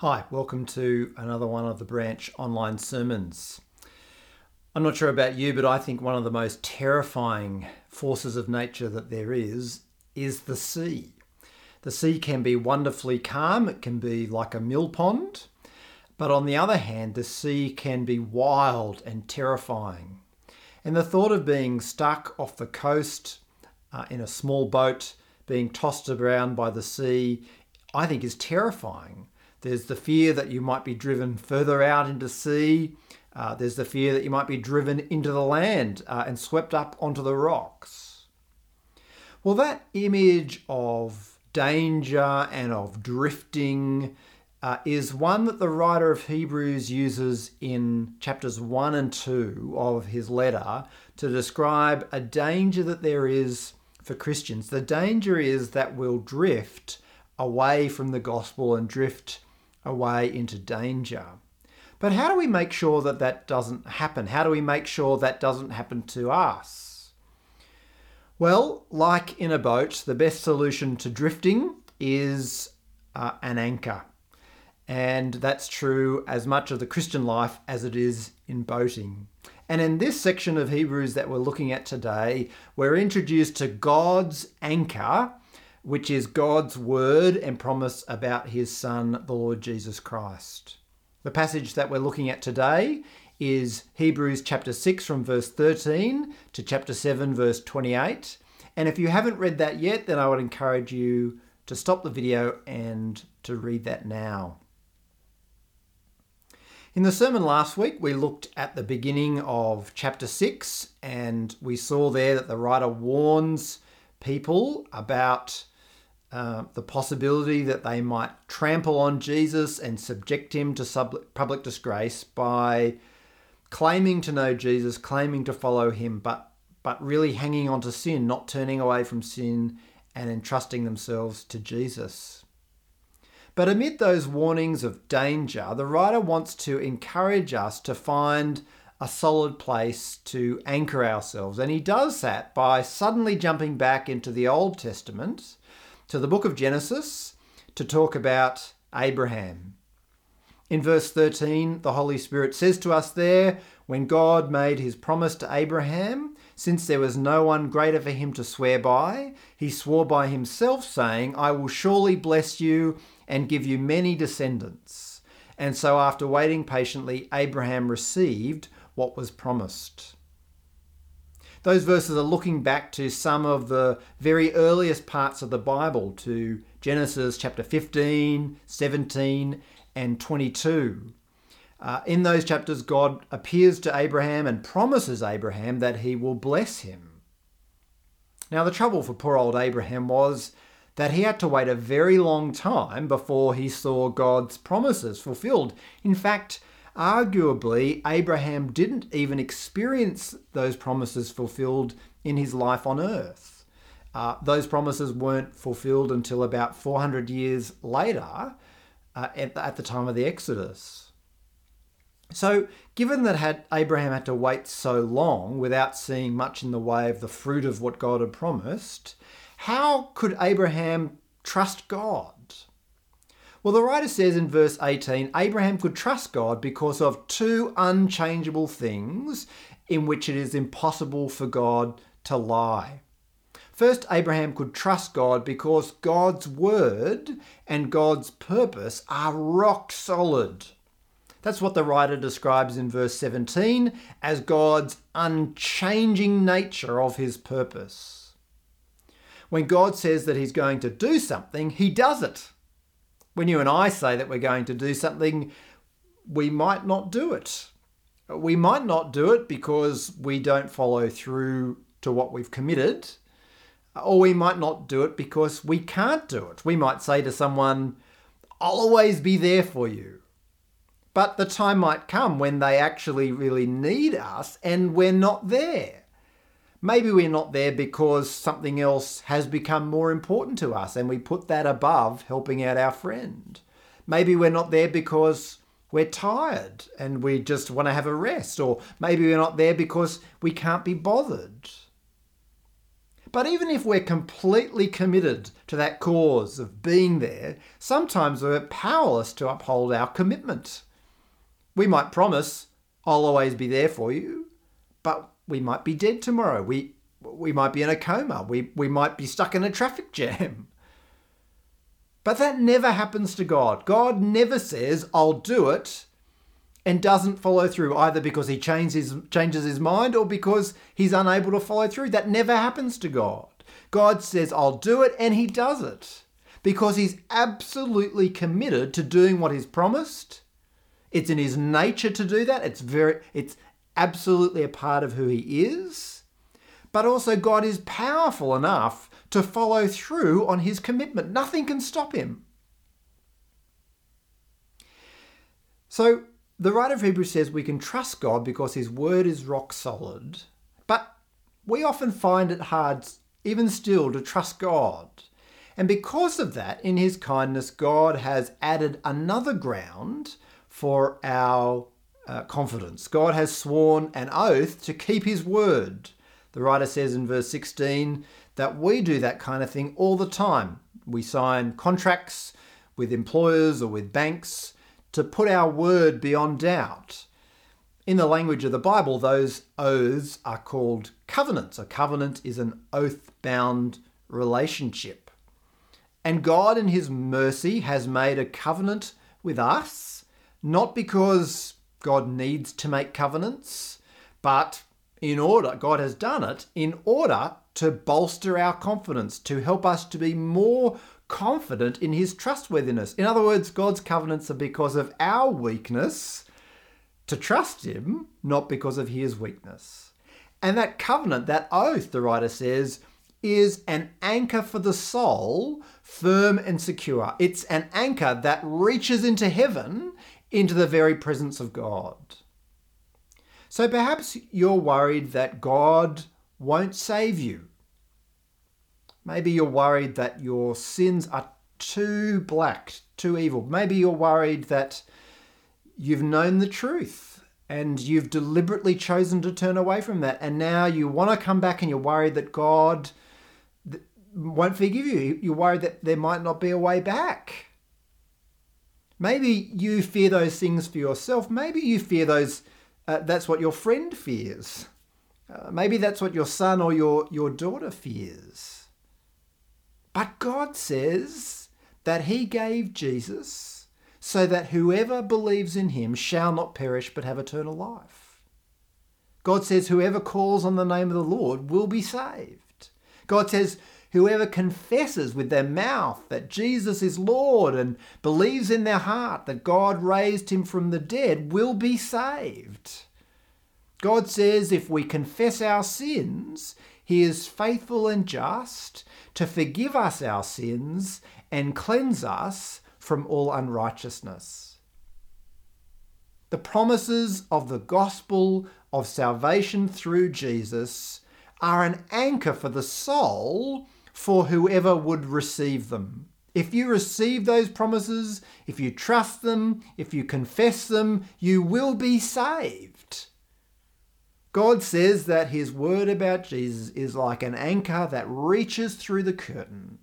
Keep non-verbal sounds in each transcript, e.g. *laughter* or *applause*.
Hi, welcome to another one of the Branch online sermons. I'm not sure about you, but I think one of the most terrifying forces of nature that there is is the sea. The sea can be wonderfully calm, it can be like a mill pond, but on the other hand, the sea can be wild and terrifying. And the thought of being stuck off the coast uh, in a small boat, being tossed around by the sea, I think is terrifying. There's the fear that you might be driven further out into sea. Uh, there's the fear that you might be driven into the land uh, and swept up onto the rocks. Well, that image of danger and of drifting uh, is one that the writer of Hebrews uses in chapters 1 and 2 of his letter to describe a danger that there is for Christians. The danger is that we'll drift away from the gospel and drift away into danger. But how do we make sure that that doesn't happen? How do we make sure that doesn't happen to us? Well, like in a boat, the best solution to drifting is uh, an anchor. And that's true as much of the Christian life as it is in boating. And in this section of Hebrews that we're looking at today, we're introduced to God's anchor which is God's word and promise about his Son, the Lord Jesus Christ. The passage that we're looking at today is Hebrews chapter 6 from verse 13 to chapter 7 verse 28. And if you haven't read that yet, then I would encourage you to stop the video and to read that now. In the sermon last week, we looked at the beginning of chapter 6 and we saw there that the writer warns people about uh, the possibility that they might trample on Jesus and subject him to sub- public disgrace by claiming to know Jesus, claiming to follow him, but but really hanging on to sin, not turning away from sin and entrusting themselves to Jesus. But amid those warnings of danger, the writer wants to encourage us to find a solid place to anchor ourselves. And he does that by suddenly jumping back into the Old Testament to the book of Genesis to talk about Abraham. In verse 13, the Holy Spirit says to us there, when God made his promise to Abraham, since there was no one greater for him to swear by, he swore by himself, saying, I will surely bless you and give you many descendants. And so, after waiting patiently, Abraham received what was promised. Those verses are looking back to some of the very earliest parts of the Bible, to Genesis chapter 15, 17, and 22. Uh, in those chapters, God appears to Abraham and promises Abraham that he will bless him. Now, the trouble for poor old Abraham was that he had to wait a very long time before he saw God's promises fulfilled. In fact, arguably, Abraham didn't even experience those promises fulfilled in his life on earth. Uh, those promises weren't fulfilled until about 400 years later, uh, at, the, at the time of the Exodus. So, given that had Abraham had to wait so long without seeing much in the way of the fruit of what God had promised, how could Abraham trust God? Well, the writer says in verse 18 Abraham could trust God because of two unchangeable things in which it is impossible for God to lie. First, Abraham could trust God because God's word and God's purpose are rock solid. That's what the writer describes in verse 17 as God's unchanging nature of his purpose. When God says that he's going to do something, he does it. When you and I say that we're going to do something, we might not do it. We might not do it because we don't follow through to what we've committed, or we might not do it because we can't do it. We might say to someone, I'll always be there for you. But the time might come when they actually really need us and we're not there. Maybe we're not there because something else has become more important to us and we put that above helping out our friend. Maybe we're not there because we're tired and we just want to have a rest, or maybe we're not there because we can't be bothered. But even if we're completely committed to that cause of being there, sometimes we're powerless to uphold our commitment. We might promise, I'll always be there for you, but we might be dead tomorrow. We, we might be in a coma. We, we might be stuck in a traffic jam. But that never happens to God. God never says, I'll do it, and doesn't follow through, either because he changes, changes his mind or because he's unable to follow through. That never happens to God. God says, I'll do it, and he does it because he's absolutely committed to doing what he's promised it's in his nature to do that. It's very it's absolutely a part of who he is. But also God is powerful enough to follow through on his commitment. Nothing can stop him. So the writer of Hebrews says we can trust God because his word is rock solid, but we often find it hard, even still, to trust God. And because of that, in his kindness, God has added another ground for our uh, confidence. God has sworn an oath to keep his word. The writer says in verse 16 that we do that kind of thing all the time. We sign contracts with employers or with banks to put our word beyond doubt. In the language of the Bible, those oaths are called covenants. A covenant is an oath bound relationship. And God, in His mercy, has made a covenant with us not because God needs to make covenants, but in order, God has done it in order to bolster our confidence, to help us to be more confident in His trustworthiness. In other words, God's covenants are because of our weakness to trust Him, not because of His weakness. And that covenant, that oath, the writer says, is an anchor for the soul, firm and secure. It's an anchor that reaches into heaven into the very presence of God. So perhaps you're worried that God won't save you. Maybe you're worried that your sins are too black, too evil. Maybe you're worried that you've known the truth and you've deliberately chosen to turn away from that. And now you want to come back and you're worried that God won't forgive you. You're worried that there might not be a way back. Maybe you fear those things for yourself. Maybe you fear those, uh, that's what your friend fears. Uh, maybe that's what your son or your, your daughter fears. But God says that He gave Jesus so that whoever believes in Him shall not perish but have eternal life. God says whoever calls on the name of the Lord will be saved. God says Whoever confesses with their mouth that Jesus is Lord and believes in their heart that God raised him from the dead will be saved. God says if we confess our sins, he is faithful and just to forgive us our sins and cleanse us from all unrighteousness. The promises of the gospel of salvation through Jesus are an anchor for the soul for whoever would receive them. If you receive those promises, if you trust them, if you confess them, you will be saved. God says that his word about Jesus is like an anchor that reaches through the curtain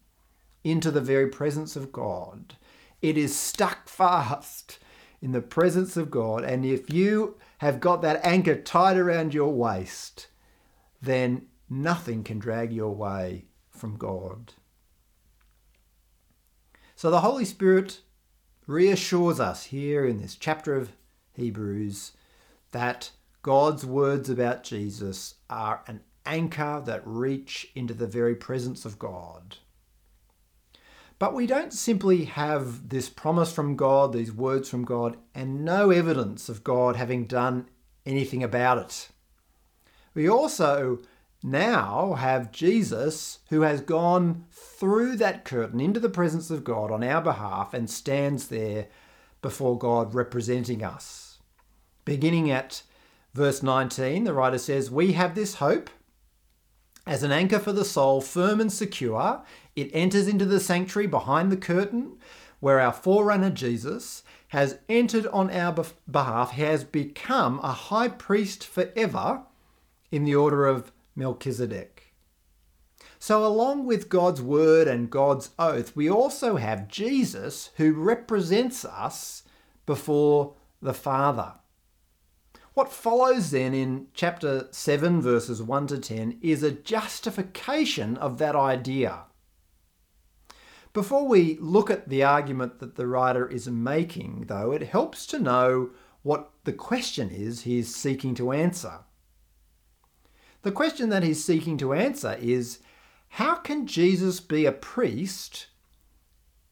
into the very presence of God. It is stuck fast in the presence of God, and if you have got that anchor tied around your waist, then nothing can drag you away from God. So the Holy Spirit reassures us here in this chapter of Hebrews that God's words about Jesus are an anchor that reach into the very presence of God. But we don't simply have this promise from God, these words from God, and no evidence of God having done anything about it. We also now have Jesus who has gone through that curtain into the presence of God on our behalf and stands there before God representing us. Beginning at verse 19, the writer says, We have this hope as an anchor for the soul, firm and secure. It enters into the sanctuary behind the curtain where our forerunner Jesus has entered on our behalf, has become a high priest forever in the order of Melchizedek. So, along with God's word and God's oath, we also have Jesus who represents us before the Father. What follows then in chapter 7, verses 1 to 10, is a justification of that idea. Before we look at the argument that the writer is making, though, it helps to know what the question is he's seeking to answer. The question that he's seeking to answer is how can Jesus be a priest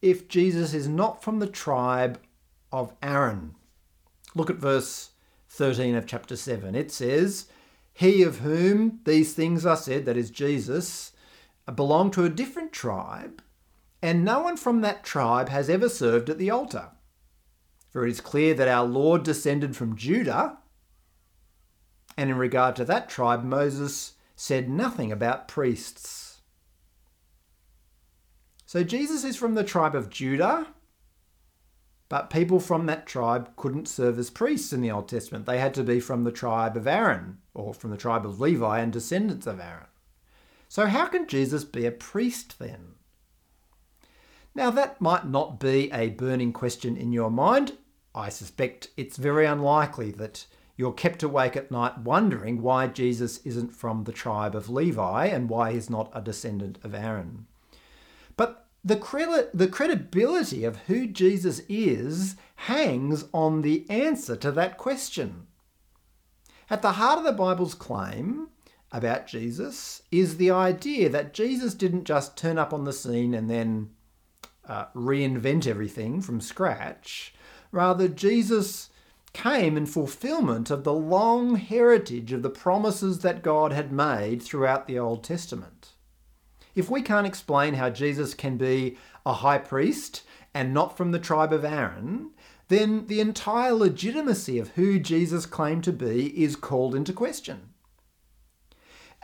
if Jesus is not from the tribe of Aaron? Look at verse 13 of chapter 7. It says, He of whom these things are said, that is Jesus, belonged to a different tribe, and no one from that tribe has ever served at the altar. For it is clear that our Lord descended from Judah, and in regard to that tribe, Moses said nothing about priests. So Jesus is from the tribe of Judah, but people from that tribe couldn't serve as priests in the Old Testament. They had to be from the tribe of Aaron or from the tribe of Levi and descendants of Aaron. So, how can Jesus be a priest then? Now, that might not be a burning question in your mind. I suspect it's very unlikely that you're kept awake at night wondering why Jesus isn't from the tribe of Levi and why he's not a descendant of Aaron. But the, the credibility of who Jesus is hangs on the answer to that question. At the heart of the Bible's claim about Jesus is the idea that Jesus didn't just turn up on the scene and then uh, reinvent everything from scratch. Rather, Jesus came in fulfillment of the long heritage of the promises that God had made throughout the Old Testament. If we can't explain how Jesus can be a high priest and not from the tribe of Aaron, then the entire legitimacy of who Jesus claimed to be is called into question.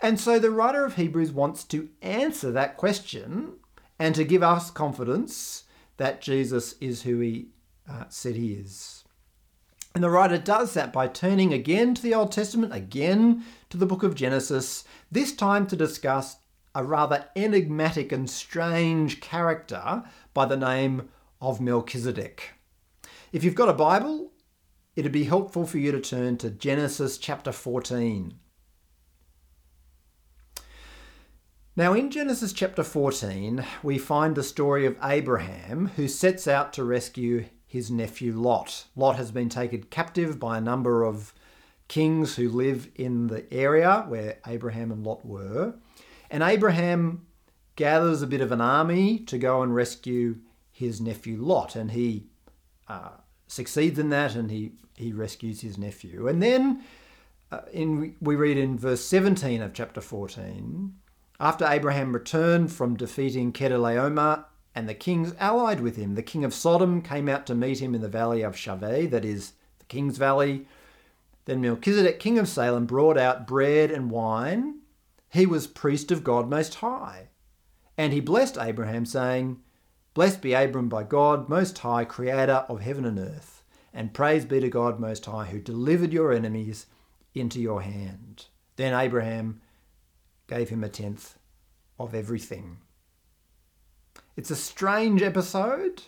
And so the writer of Hebrews wants to answer that question and to give us confidence that Jesus is who he uh, said he is. And the writer does that by turning again to the Old Testament, again to the book of Genesis, this time to discuss a rather enigmatic and strange character by the name of Melchizedek. If you've got a Bible, it'd be helpful for you to turn to Genesis chapter 14. Now, in Genesis chapter 14, we find the story of Abraham who sets out to rescue his nephew Lot. Lot has been taken captive by a number of kings who live in the area where Abraham and Lot were. And Abraham gathers a bit of an army to go and rescue his nephew Lot, and he uh, succeeds in that, and he he rescues his nephew. And then, uh, in we read in verse 17 of chapter 14, after Abraham returned from defeating Chedorlaomer and the kings allied with him, the king of Sodom came out to meet him in the valley of Shaveh, that is the king's valley. Then Melchizedek, king of Salem, brought out bread and wine he was priest of God Most High. And he blessed Abraham, saying, Blessed be Abram by God Most High, creator of heaven and earth, and praise be to God Most High, who delivered your enemies into your hand. Then Abraham gave him a tenth of everything. It's a strange episode,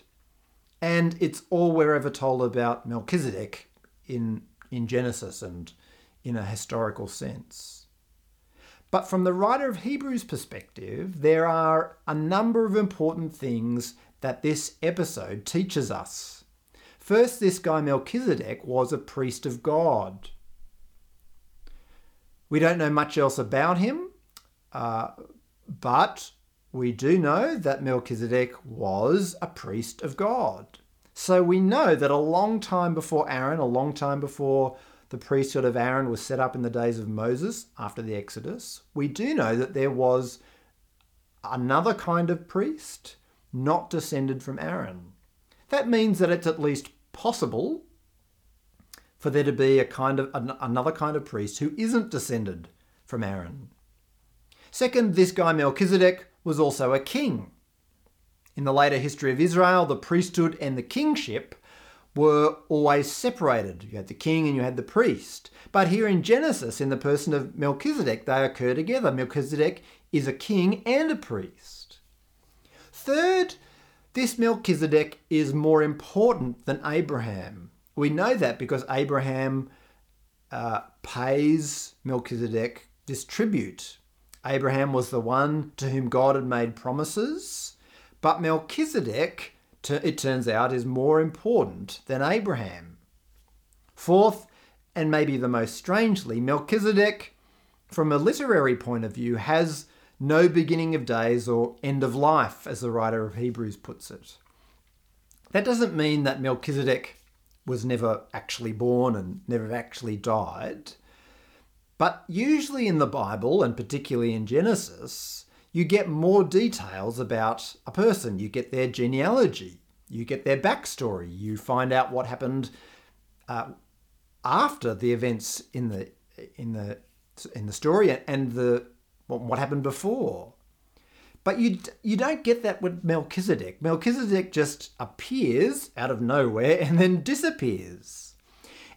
and it's all we're ever told about Melchizedek in, in Genesis and in a historical sense. But from the writer of Hebrews' perspective, there are a number of important things that this episode teaches us. First, this guy Melchizedek was a priest of God. We don't know much else about him, uh, but we do know that Melchizedek was a priest of God. So we know that a long time before Aaron, a long time before the priesthood of Aaron was set up in the days of Moses after the Exodus, we do know that there was another kind of priest not descended from Aaron. That means that it's at least possible for there to be a kind of another kind of priest who isn't descended from Aaron. Second, this guy Melchizedek was also a king. In the later history of Israel, the priesthood and the kingship were always separated. You had the king and you had the priest. But here in Genesis, in the person of Melchizedek, they occur together. Melchizedek is a king and a priest. Third, this Melchizedek is more important than Abraham. We know that because Abraham uh, pays Melchizedek this tribute. Abraham was the one to whom God had made promises, but Melchizedek, it turns out, is more important than Abraham. Fourth, and maybe the most strangely, Melchizedek, from a literary point of view, has no beginning of days or end of life, as the writer of Hebrews puts it. That doesn't mean that Melchizedek was never actually born and never actually died. But usually in the Bible, and particularly in Genesis, you get more details about a person. You get their genealogy, you get their backstory, you find out what happened uh, after the events in the in the in the story and the what happened before. But you you don't get that with Melchizedek. Melchizedek just appears out of nowhere and then disappears.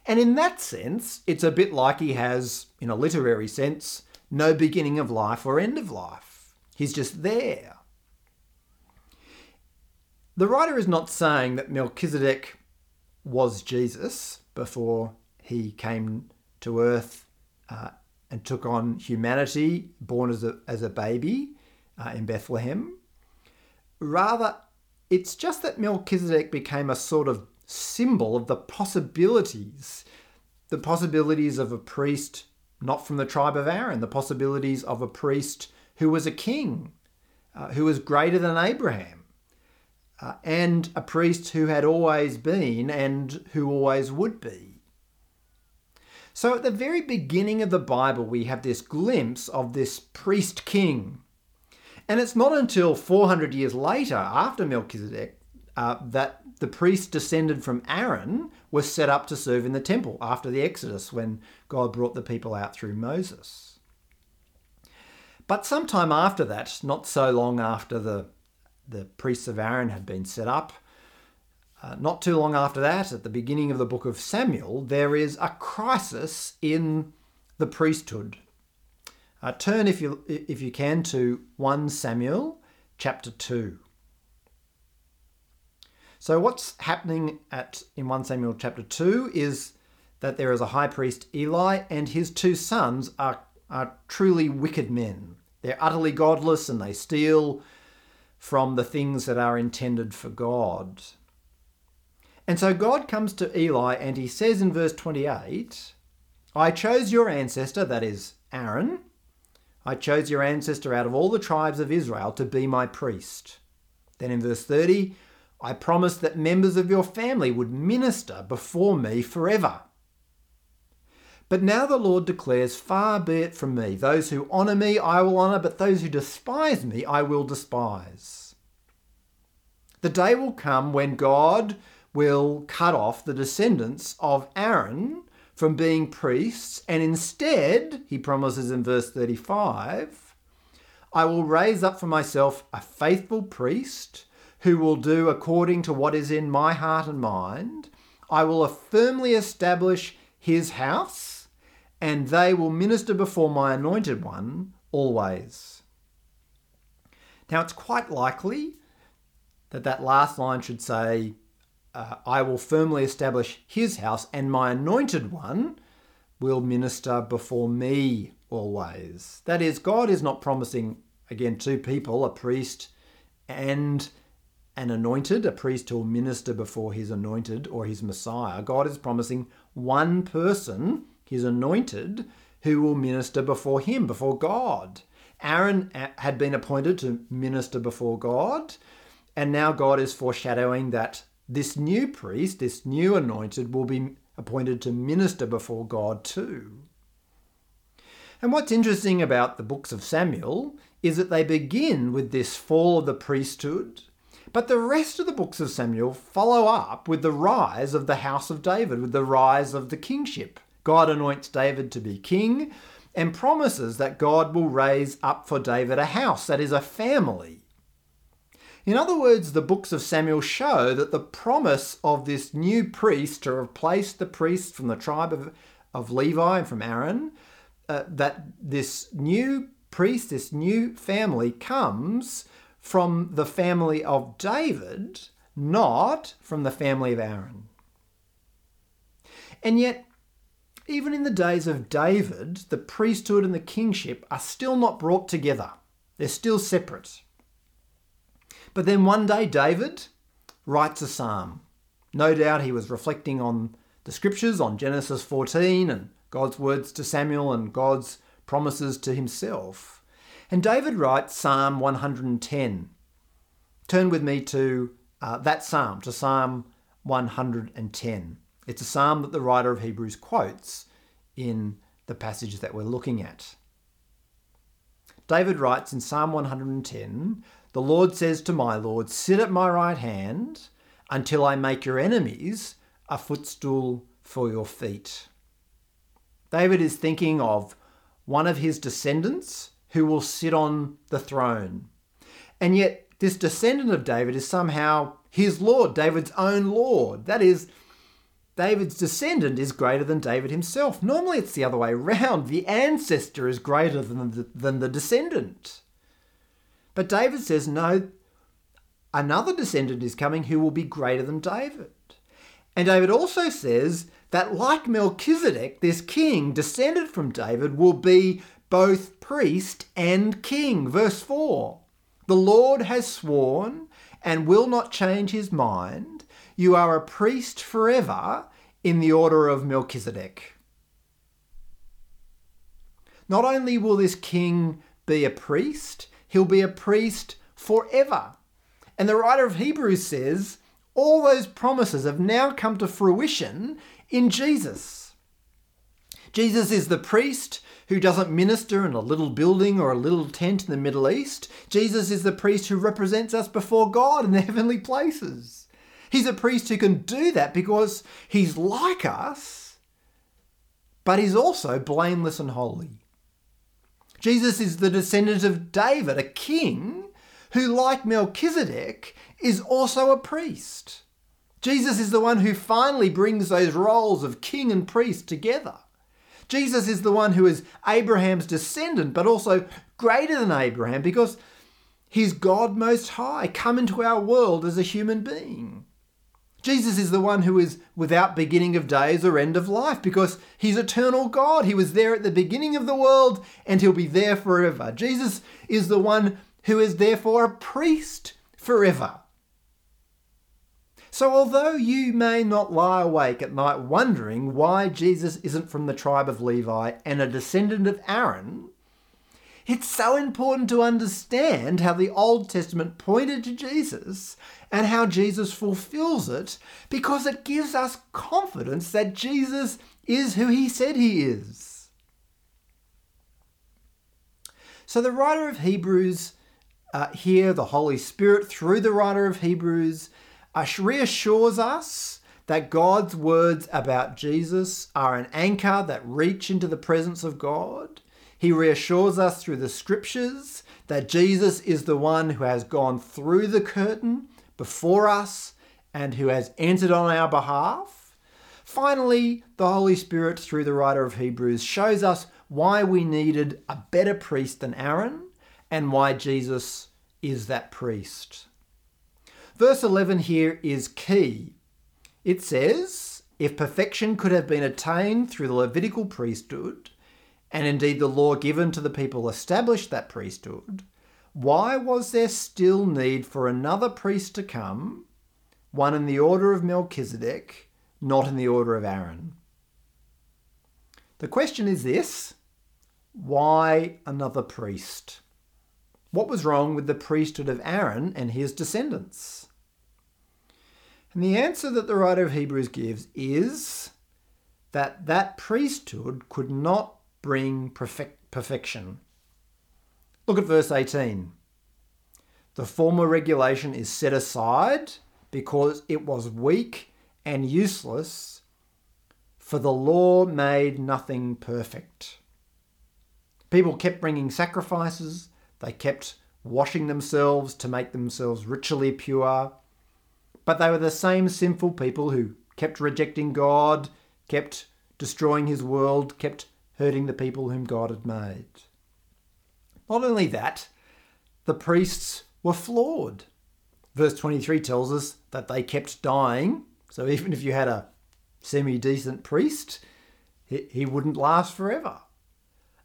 And in that sense, it's a bit like he has, in a literary sense, no beginning of life or end of life. He's just there. The writer is not saying that Melchizedek was Jesus before he came to earth uh, and took on humanity, born as a, as a baby uh, in Bethlehem. Rather, it's just that Melchizedek became a sort of symbol of the possibilities, the possibilities of a priest not from the tribe of Aaron, the possibilities of a priest who was a king, uh, who was greater than Abraham, uh, and a priest who had always been and who always would be. So, at the very beginning of the Bible, we have this glimpse of this priest king. And it's not until 400 years later, after Melchizedek, uh, that the priests descended from Aaron were set up to serve in the temple after the Exodus when God brought the people out through Moses. But sometime after that, not so long after the, the priests of Aaron had been set up, uh, not too long after that, at the beginning of the book of Samuel, there is a crisis in the priesthood. Uh, turn, if you, if you can, to 1 Samuel chapter 2. So, what's happening at, in 1 Samuel chapter 2 is that there is a high priest Eli, and his two sons are, are truly wicked men. They're utterly godless and they steal from the things that are intended for God. And so God comes to Eli and he says in verse 28 I chose your ancestor, that is Aaron. I chose your ancestor out of all the tribes of Israel to be my priest. Then in verse 30, I promised that members of your family would minister before me forever. But now the Lord declares, Far be it from me. Those who honour me I will honour, but those who despise me I will despise. The day will come when God will cut off the descendants of Aaron from being priests, and instead, he promises in verse 35, I will raise up for myself a faithful priest who will do according to what is in my heart and mind. I will firmly establish his house, and they will minister before my anointed one always. Now, it's quite likely that that last line should say, uh, I will firmly establish his house, and my anointed one will minister before me always. That is, God is not promising, again, two people, a priest and an anointed, a priest will minister before his anointed or his Messiah. God is promising one person, his anointed, who will minister before him, before God. Aaron uh, had been appointed to minister before God, and now God is foreshadowing that this new priest, this new anointed, will be appointed to minister before God too. And what's interesting about the books of Samuel is that they begin with this fall of the priesthood, but the rest of the books of Samuel follow up with the rise of the house of David, with the rise of the kingship. God anoints David to be king and promises that God will raise up for David a house, that is, a family. In other words, the books of Samuel show that the promise of this new priest to replace the priest from the tribe of, of Levi and from Aaron, uh, that this new priest, this new family comes from the family of David, not from the family of Aaron. And yet, even in the days of David, the priesthood and the kingship are still not brought together. They're still separate. But then one day, David writes a psalm. No doubt he was reflecting on the scriptures, on Genesis 14 and God's words to Samuel and God's promises to himself. And David writes Psalm 110. Turn with me to uh, that psalm, to Psalm 110. It's a psalm that the writer of Hebrews quotes in the passage that we're looking at. David writes in Psalm 110 The Lord says to my Lord, Sit at my right hand until I make your enemies a footstool for your feet. David is thinking of one of his descendants who will sit on the throne. And yet, this descendant of David is somehow his Lord, David's own Lord. That is, David's descendant is greater than David himself. Normally it's the other way around. The ancestor is greater than the, than the descendant. But David says, no, another descendant is coming who will be greater than David. And David also says that, like Melchizedek, this king descended from David will be both priest and king. Verse 4 The Lord has sworn and will not change his mind you are a priest forever in the order of Melchizedek. Not only will this king be a priest, he'll be a priest forever. And the writer of Hebrews says all those promises have now come to fruition in Jesus. Jesus is the priest who doesn't minister in a little building or a little tent in the Middle East. Jesus is the priest who represents us before God in the *laughs* heavenly places. He's a priest who can do that because he's like us, but he's also blameless and holy. Jesus is the descendant of David, a king who, like Melchizedek, is also a priest. Jesus is the one who finally brings those roles of king and priest together. Jesus is the one who is Abraham's descendant, but also greater than Abraham because he's God Most High, come into our world as a human being. Jesus is the one who is without beginning of days or end of life because he's eternal God. He was there at the beginning of the world and he'll be there forever. Jesus is the one who is therefore a priest forever. So, although you may not lie awake at night wondering why Jesus isn't from the tribe of Levi and a descendant of Aaron, it's so important to understand how the Old Testament pointed to Jesus and how Jesus fulfills it because it gives us confidence that Jesus is who he said he is. So the writer of Hebrews uh, here, the Holy Spirit, through the writer of Hebrews, reassures us that God's words about Jesus are an anchor that reach into the presence of God. He reassures us through the scriptures that Jesus is the one who has gone through the curtain before us and who has entered on our behalf. Finally, the Holy Spirit, through the writer of Hebrews, shows us why we needed a better priest than Aaron and why Jesus is that priest. Verse 11 here is key. It says, If perfection could have been attained through the Levitical priesthood, and indeed the law given to the people established that priesthood, why was there still need for another priest to come, one in the order of Melchizedek, not in the order of Aaron? The question is this why another priest? What was wrong with the priesthood of Aaron and his descendants? And the answer that the writer of Hebrews gives is that that priesthood could not bring perfect, perfection. Look at verse 18. The former regulation is set aside because it was weak and useless, for the law made nothing perfect. People kept bringing sacrifices, they kept washing themselves to make themselves ritually pure. But they were the same sinful people who kept rejecting God, kept destroying his world, kept hurting the people whom God had made. Not only that, the priests were flawed. Verse 23 tells us that they kept dying. So *laughs* even if you had a semi decent priest, he wouldn't last forever.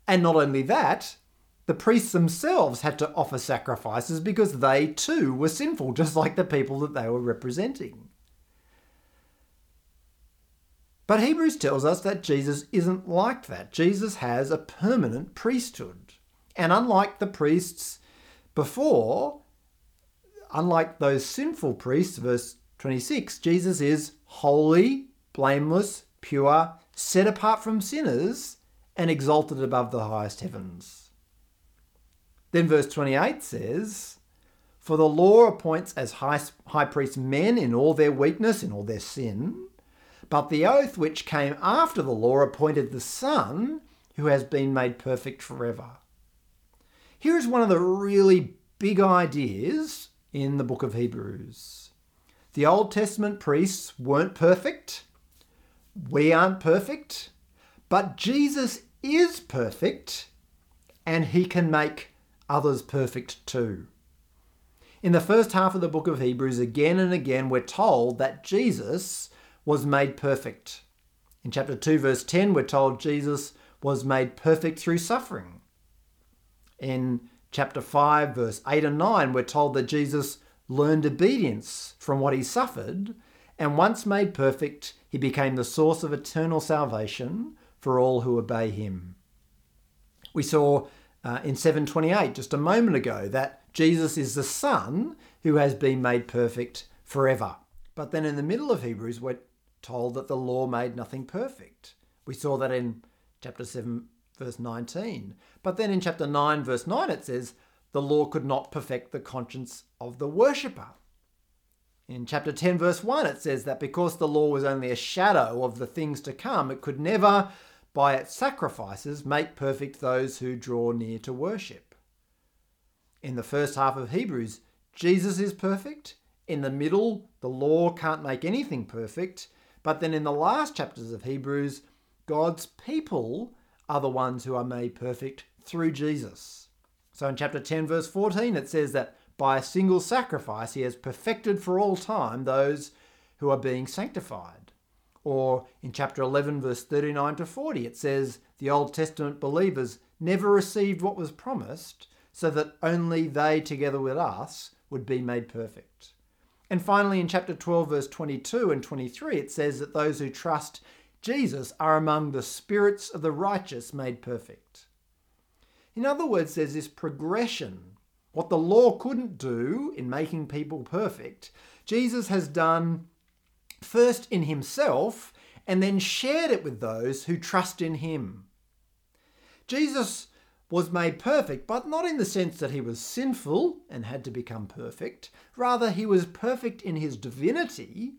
And not only that, the priests themselves had to offer sacrifices because they too were sinful, *laughs* just like the people that they were representing. But Hebrews tells us that Jesus isn't like that. Jesus has a permanent priesthood. And unlike the priests before, unlike those sinful priests, verse 26, Jesus is holy, blameless, pure, set apart from sinners, and exalted above the highest heavens. Then verse 28 says, For the law appoints as high, high priests men in all their weakness, in all their sin. But the oath which came after the law appointed the Son, who has been made perfect forever. Here is one of the really big ideas in the book of Hebrews. The Old Testament priests weren't perfect. We aren't perfect. But Jesus is perfect and he can make others perfect too. In the first half of the book of Hebrews, again and again, we're told that Jesus was made perfect. In chapter 2, verse 10, we're told Jesus was made perfect through suffering. In chapter 5, verse 8 and 9, we're told that Jesus learned obedience from what he suffered, and once made perfect, he became the source of eternal salvation for all who obey him. We saw uh, in 728 just a moment ago that Jesus is the Son who has been made perfect forever. But then in the middle of Hebrews, we're told that the law made nothing perfect. We saw that in chapter 7, verse 19. But then in chapter 9, verse 9, it says, the law could not perfect the conscience of the worshipper. In chapter 10, verse 1, it says that because the law was only a shadow of the things to come, it could never by its sacrifices, make perfect those who draw near to worship. In the first half of Hebrews, Jesus is perfect. In the middle, the law can't make anything perfect. But then in the last chapters of Hebrews, God's people are the ones who are made perfect through Jesus. So in chapter 10, verse 14, it says that by a single sacrifice, he has perfected for all time those who are being sanctified. Or in chapter 11, verse 39 to 40, it says the Old Testament believers never received what was promised, so that only they, together with us, would be made perfect. And finally, in chapter 12, verse 22 and 23, it says that those who trust Jesus are among the spirits of the righteous made perfect. In other words, there's this progression. What the law couldn't do in making people perfect, Jesus has done first in himself and then shared it with those who trust in him. Jesus was made perfect, but not in the sense that he was sinful and had to become perfect. Rather, he was perfect in his divinity,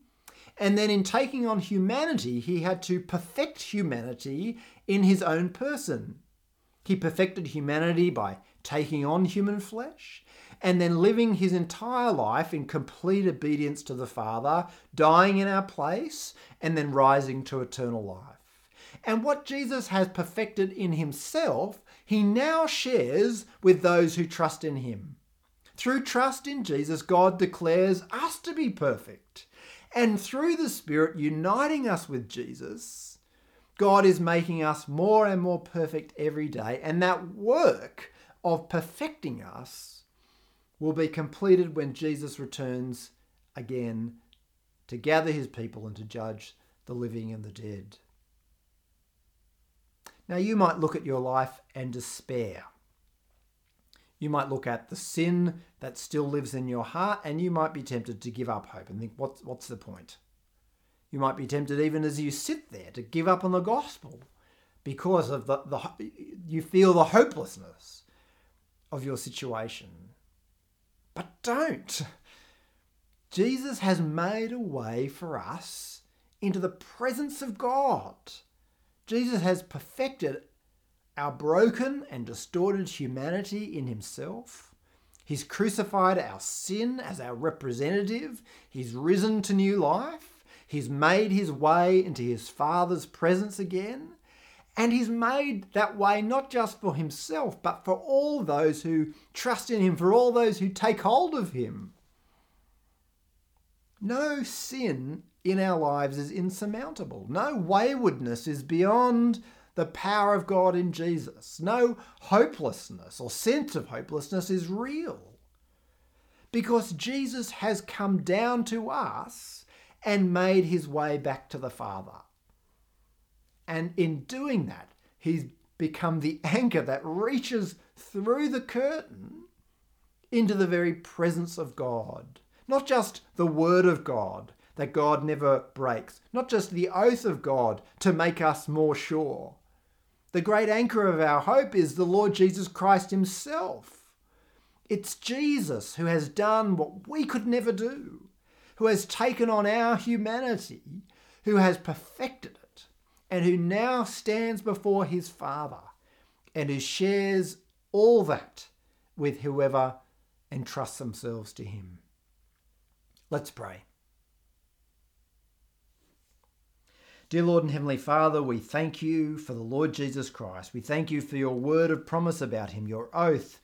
and then in taking on humanity, he had to perfect humanity in his own person. He perfected humanity by taking on human flesh and then living his entire life in complete obedience to the Father, dying in our place, and then rising to eternal life. And what Jesus has perfected in himself, he now shares with those who trust in him. Through trust in Jesus, God declares us to be perfect. And through the Spirit uniting us with Jesus, God is making us more and more perfect every day. And that work of perfecting us will be completed when Jesus returns again to gather his people and to judge the living and the dead. Now, you might look at your life and despair. You might look at the sin that still lives in your heart and you might be tempted to give up hope and think, what's, what's the point? You might be tempted, even as you sit there, to give up on the gospel because of the, the you feel the hopelessness of your situation but don't. Jesus has made a way for us into the presence of God. Jesus has perfected our broken and distorted humanity in himself. He's crucified our sin as our representative. He's risen to new life. He's made his way into his Father's presence again. And he's made that way not just for himself, but for all those who trust in him, for all those who take hold of him. No sin in our lives is insurmountable. No waywardness is beyond the power of God in Jesus. No hopelessness or sense of hopelessness is real. Because Jesus has come down to us and made his way back to the Father. And in doing that, he's become the anchor that reaches through the curtain into the very presence of God. Not just the Word of God that God never breaks, not just the oath of God to make us more sure, the great anchor of our hope is the Lord Jesus Christ Himself. It's Jesus who has done what we could never do, who has taken on our humanity, who has perfected and who now stands before His Father and who shares all that with whoever entrusts themselves to Him. Let's pray. Dear Lord and Heavenly Father, we thank you for the Lord Jesus Christ. We thank you for your word of promise about him, your oath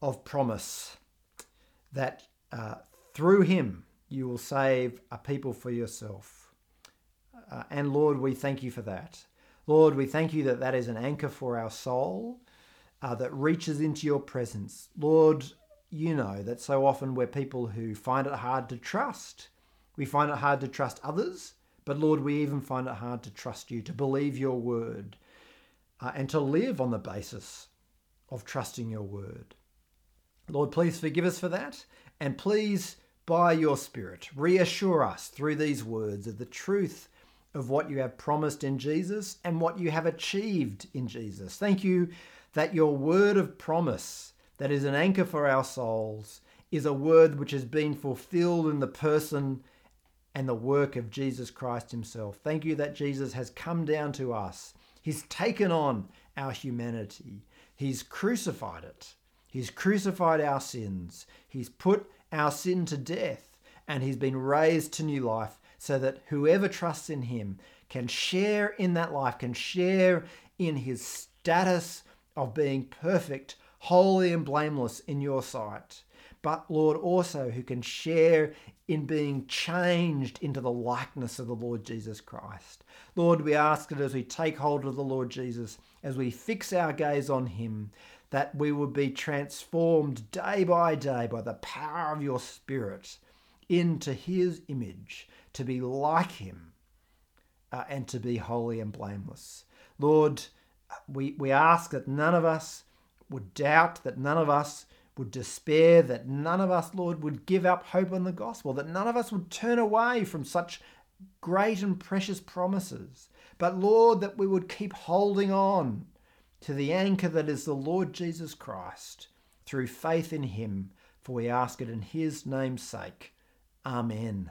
of promise that uh, through him you will save a people for yourself. Uh, and Lord, we thank you for that. Lord, we thank you that that is an anchor for our soul uh, that reaches into your presence. Lord, you know that so often we're people who find it hard to trust. We find it hard to trust others but Lord, we even find it hard to trust you, to believe your word, uh, and to live on the basis of trusting your word. Lord, please forgive us for that, and please, by your Spirit, reassure us through these words of the truth of what you have promised in Jesus and what you have achieved in Jesus. Thank you that your word of promise, that is an anchor for our souls, is a word which has been fulfilled in the person and the work of Jesus Christ Himself. Thank you that Jesus has come down to us. He's taken on our humanity, He's crucified it. He's crucified our sins. He's put our sin to death, and He's been raised to new life so that whoever trusts in Him can share in that life, can share in His status of being perfect, holy, and blameless in your sight but Lord, also who can share in being changed into the likeness of the Lord Jesus Christ. Lord, we ask that as we take hold of the Lord Jesus, as we fix our gaze on him, that we will be transformed day by day by the power of your Spirit into his image, to be like him uh, and to be holy and blameless. Lord, we, we ask that none of us would doubt, that none of us would despair, that none of us, Lord, would give up hope on the gospel, that none of us would turn away from such great and precious promises. But, Lord, that we would keep holding on to the anchor that is the Lord Jesus Christ through faith in him, for we ask it in his name's sake. Amen.